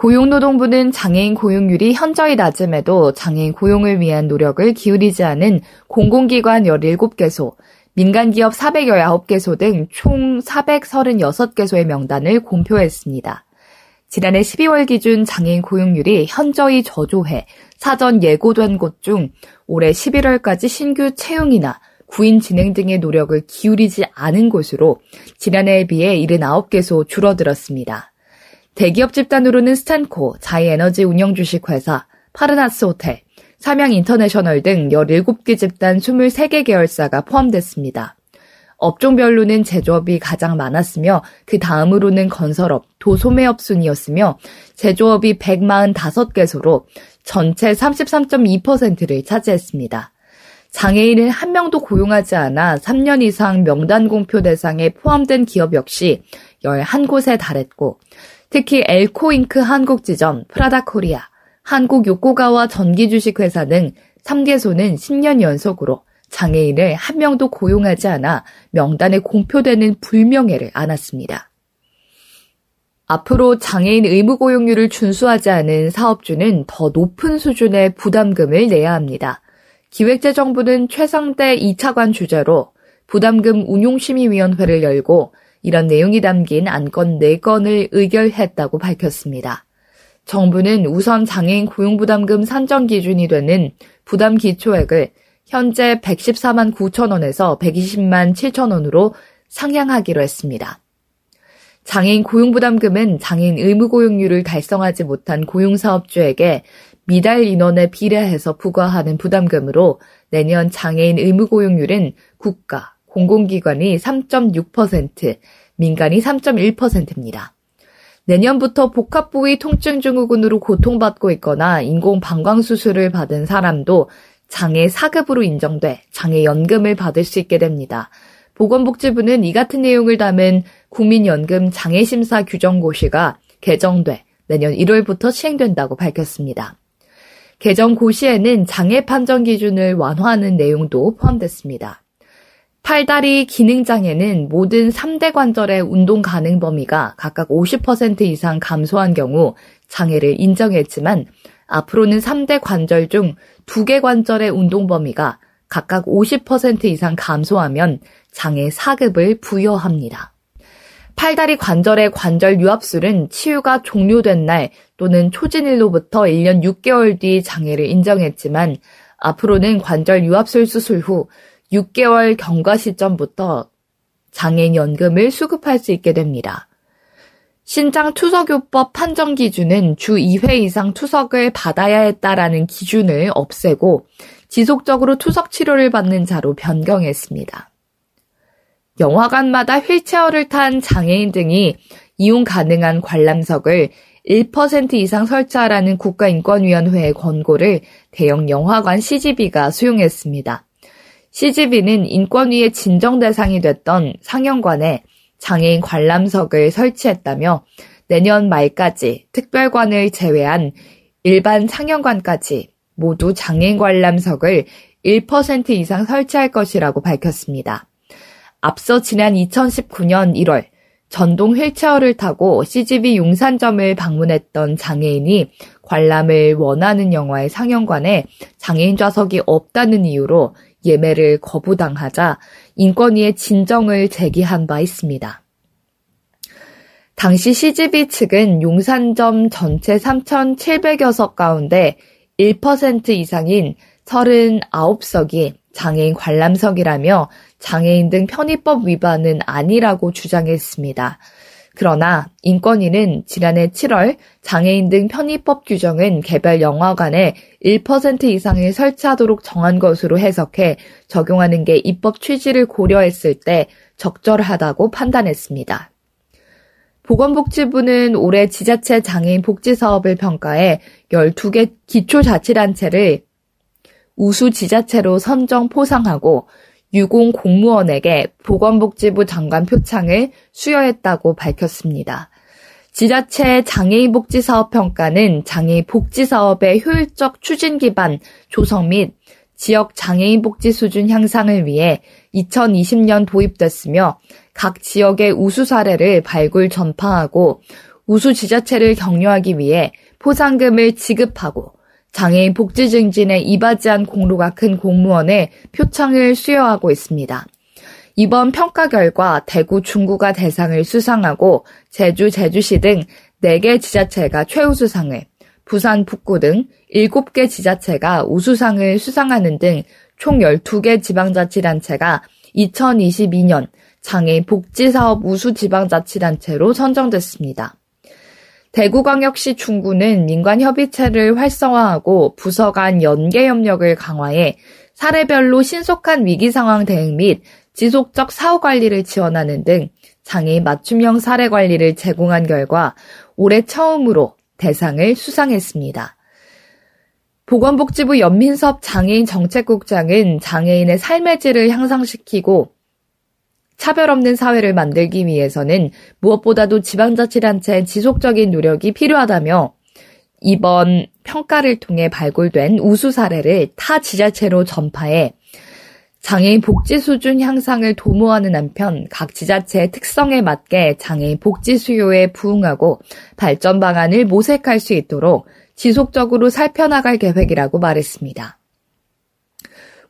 고용노동부는 장애인 고용률이 현저히 낮음에도 장애인 고용을 위한 노력을 기울이지 않은 공공기관 17개소, 민간기업 419개소 등 총 436개소의 명단을 공표했습니다. 지난해 12월 기준 장애인 고용률이 현저히 저조해 사전 예고된 곳 중 올해 11월까지 신규 채용이나 구인 진행 등의 노력을 기울이지 않은 곳으로 지난해에 비해 79개소 줄어들었습니다. 대기업 집단으로는 스탠코, 자이에너지 운영 주식회사, 파르나스 호텔, 삼양 인터내셔널 등 17개 집단 23개 계열사가 포함됐습니다. 업종별로는 제조업이 가장 많았으며 그 다음으로는 건설업, 도소매업 순이었으며 제조업이 145개소로 전체 33.2%를 차지했습니다. 장애인을 한 명도 고용하지 않아 3년 이상 명단 공표 대상에 포함된 기업 역시 11곳에 달했고 특히 엘코잉크 한국 지점, 프라다 코리아, 한국 요코가와 전기주식회사 등 3개소는 10년 연속으로 장애인을 한 명도 고용하지 않아 명단에 공표되는 불명예를 안았습니다. 앞으로 장애인 의무 고용률을 준수하지 않은 사업주는 더 높은 수준의 부담금을 내야 합니다. 기획재정부는 최상대 2차관 주제로 부담금 운용심의위원회를 열고 이런 내용이 담긴 안건 4건을 의결했다고 밝혔습니다. 정부는 우선 장애인 고용부담금 산정 기준이 되는 부담 기초액을 현재 114만 9천 원에서 120만 7천 원으로 상향하기로 했습니다. 장애인 고용부담금은 장애인 의무고용률을 달성하지 못한 고용사업주에게 미달 인원에 비례해서 부과하는 부담금으로 내년 장애인 의무 고용률은 국가, 공공기관이 3.6%, 민간이 3.1%입니다. 내년부터 복합부위 통증 증후군으로 고통받고 있거나 인공 방광 수술을 받은 사람도 장애 4급으로 인정돼 장애 연금을 받을 수 있게 됩니다. 보건복지부는 이 같은 내용을 담은 국민연금 장애심사 규정고시가 개정돼 내년 1월부터 시행된다고 밝혔습니다. 개정 고시에는 장애 판정 기준을 완화하는 내용도 포함됐습니다. 팔다리 기능장애는 모든 3대 관절의 운동 가능 범위가 각각 50% 이상 감소한 경우 장애를 인정했지만 앞으로는 3대 관절 중 2개 관절의 운동 범위가 각각 50% 이상 감소하면 장애 4급을 부여합니다. 팔다리 관절의 관절 유압술은 치유가 종료된 날 또는 초진일로부터 1년 6개월 뒤 장애를 인정했지만 앞으로는 관절 유압술 수술 후 6개월 경과 시점부터 장애인 연금을 수급할 수 있게 됩니다. 신장 투석요법 판정 기준은 주 2회 이상 투석을 받아야 했다라는 기준을 없애고 지속적으로 투석 치료를 받는 자로 변경했습니다. 영화관마다 휠체어를 탄 장애인 등이 이용 가능한 관람석을 1% 이상 설치하라는 국가인권위원회의 권고를 대형 영화관 CGV가 수용했습니다. CGV는 인권위의 진정 대상이 됐던 상영관에 장애인 관람석을 설치했다며 내년 말까지 특별관을 제외한 일반 상영관까지 모두 장애인 관람석을 1% 이상 설치할 것이라고 밝혔습니다. 앞서 지난 2019년 1월 전동 휠체어를 타고 CGV 용산점을 방문했던 장애인이 관람을 원하는 영화의 상영관에 장애인 좌석이 없다는 이유로 예매를 거부당하자 인권위에 진정을 제기한 바 있습니다. 당시 CGV 측은 용산점 전체 3,700여 석 가운데 1% 이상인 39석이 장애인 관람석이라며 장애인 등 편의법 위반은 아니라고 주장했습니다. 그러나 인권위는 지난해 7월 장애인 등 편의법 규정은 개별 영화관에 1% 이상을 설치하도록 정한 것으로 해석해 적용하는 게 입법 취지를 고려했을 때 적절하다고 판단했습니다. 보건복지부는 올해 지자체 장애인 복지 사업을 평가해 12개 기초자치단체를 우수 지자체로 선정 포상하고 유공 공무원에게 보건복지부 장관 표창을 수여했다고 밝혔습니다. 지자체 장애인 복지 사업 평가는 장애인 복지 사업의 효율적 추진 기반 조성 및 지역 장애인 복지 수준 향상을 위해 2020년 도입됐으며 각 지역의 우수 사례를 발굴 전파하고 우수 지자체를 격려하기 위해 포상금을 지급하고 장애인 복지 증진에 이바지한 공로가 큰 공무원의 표창을 수여하고 있습니다. 이번 평가 결과 대구 중구가 대상을 수상하고 제주 제주시 등 4개 지자체가 최우수상을, 부산 북구 등 7개 지자체가 우수상을 수상하는 등 총 12개 지방자치단체가 2022년 장애인 복지사업 우수 지방자치단체로 선정됐습니다. 대구광역시 중구는 민관협의체를 활성화하고 부서 간 연계 협력을 강화해 사례별로 신속한 위기 상황 대응 및 지속적 사후 관리를 지원하는 등 장애인 맞춤형 사례 관리를 제공한 결과 올해 처음으로 대상을 수상했습니다. 보건복지부 연민섭 장애인 정책국장은 장애인의 삶의 질을 향상시키고 차별 없는 사회를 만들기 위해서는 무엇보다도 지방자치단체의 지속적인 노력이 필요하다며 이번 평가를 통해 발굴된 우수 사례를 타 지자체로 전파해 장애인 복지 수준 향상을 도모하는 한편 각 지자체의 특성에 맞게 장애인 복지 수요에 부응하고 발전 방안을 모색할 수 있도록 지속적으로 살펴나갈 계획이라고 말했습니다.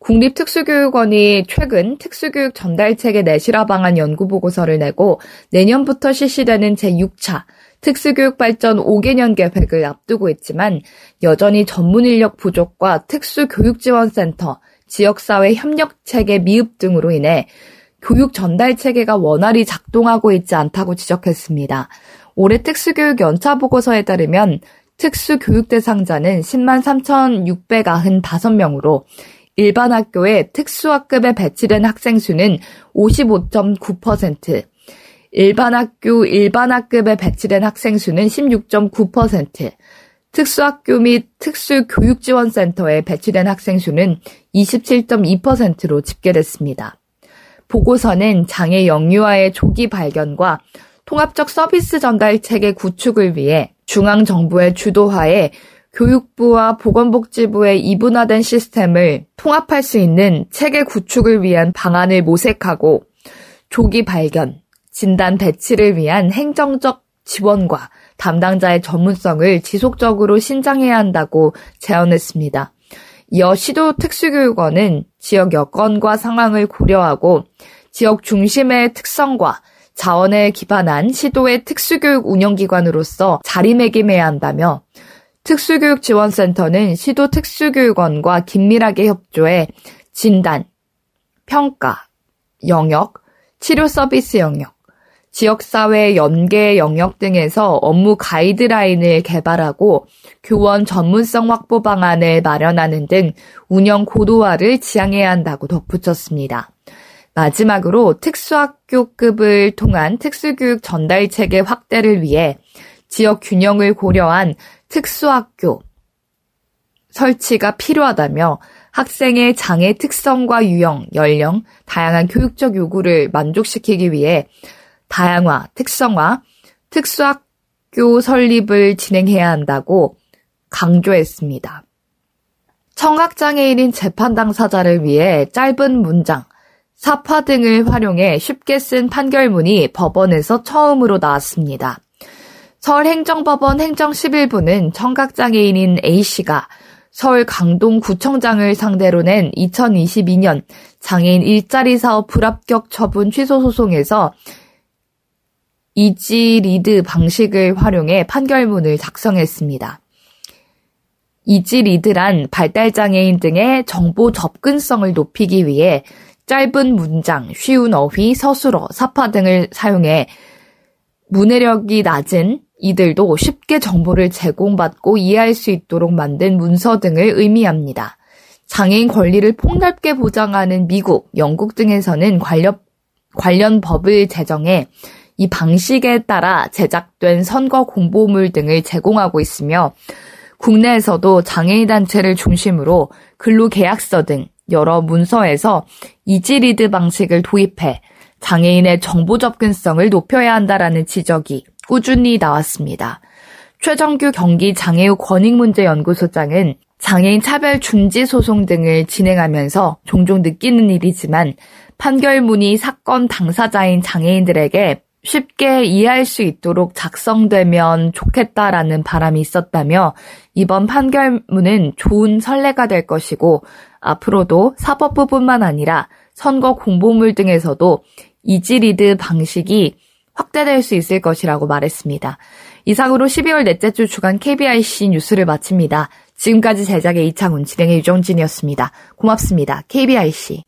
국립특수교육원이 최근 특수교육 전달체계 내실화 방안 연구 보고서를 내고 내년부터 실시되는 제6차 특수교육 발전 5개년 계획을 앞두고 있지만 여전히 전문 인력 부족과 특수교육지원센터, 지역사회 협력체계 미흡 등으로 인해 교육 전달 체계가 원활히 작동하고 있지 않다고 지적했습니다. 올해 특수교육 연차 보고서에 따르면 특수교육 대상자는 10만 3,695명으로 일반 학교에 특수학급에 배치된 학생 수는 55.9%, 일반 학교 일반 학급에 배치된 학생 수는 16.9%, 특수학교 및 특수교육지원센터에 배치된 학생 수는 27.2%로 집계됐습니다. 보고서는 장애 영유아의 조기 발견과 통합적 서비스 전달 체계 구축을 위해 중앙정부의 주도하에 교육부와 보건복지부의 이분화된 시스템을 통합할 수 있는 체계 구축을 위한 방안을 모색하고 조기 발견, 진단 배치를 위한 행정적 지원과 담당자의 전문성을 지속적으로 신장해야 한다고 제언했습니다. 이어 시도 특수교육원은 지역 여건과 상황을 고려하고 지역 중심의 특성과 자원에 기반한 시도의 특수교육 운영기관으로서 자리매김해야 한다며 특수교육지원센터는 시도 특수교육원과 긴밀하게 협조해 진단, 평가, 영역, 치료 서비스 영역, 지역사회 연계 영역 등에서 업무 가이드라인을 개발하고 교원 전문성 확보 방안을 마련하는 등 운영 고도화를 지향해야 한다고 덧붙였습니다. 마지막으로 특수학교급을 통한 특수교육 전달 체계 확대를 위해 지역 균형을 고려한 특수학교 설치가 필요하다며 학생의 장애 특성과 유형, 연령, 다양한 교육적 요구를 만족시키기 위해 다양화, 특성화, 특수학교 설립을 진행해야 한다고 강조했습니다. 청각장애인인 재판 당사자를 위해 짧은 문장, 사파 등을 활용해 쉽게 쓴 판결문이 법원에서 처음으로 나왔습니다. 서울행정법원 행정 11부는 청각장애인인 A씨가 서울 강동구청장을 상대로 낸 2022년 장애인 일자리 사업 불합격 처분 취소 소송에서 Easy Read 방식을 활용해 판결문을 작성했습니다. Easy Read란 발달장애인 등의 정보 접근성을 높이기 위해 짧은 문장, 쉬운 어휘, 서술어, 삽화 등을 사용해 문해력이 낮은 이들도 쉽게 정보를 제공받고 이해할 수 있도록 만든 문서 등을 의미합니다. 장애인 권리를 폭넓게 보장하는 미국, 영국 등에서는 관련, 관련 법을 제정해 이 방식에 따라 제작된 선거 공보물 등을 제공하고 있으며 국내에서도 장애인 단체를 중심으로 근로계약서 등 여러 문서에서 이지리드 방식을 도입해 장애인의 정보 접근성을 높여야 한다라는 지적이 꾸준히 나왔습니다. 최정규 경기 장애우 권익문제연구소장은 장애인 차별 중지 소송 등을 진행하면서 종종 느끼는 일이지만 판결문이 사건 당사자인 장애인들에게 쉽게 이해할 수 있도록 작성되면 좋겠다라는 바람이 있었다며 이번 판결문은 좋은 선례가 될 것이고 앞으로도 사법부뿐만 아니라 선거 공보물 등에서도 이지리드 방식이 확대될 수 있을 것이라고 말했습니다. 이상으로 12월 넷째 주 주간 KBIC 뉴스를 마칩니다. 지금까지 제작의 이창훈, 진행의 유정진이었습니다. 고맙습니다. KBIC.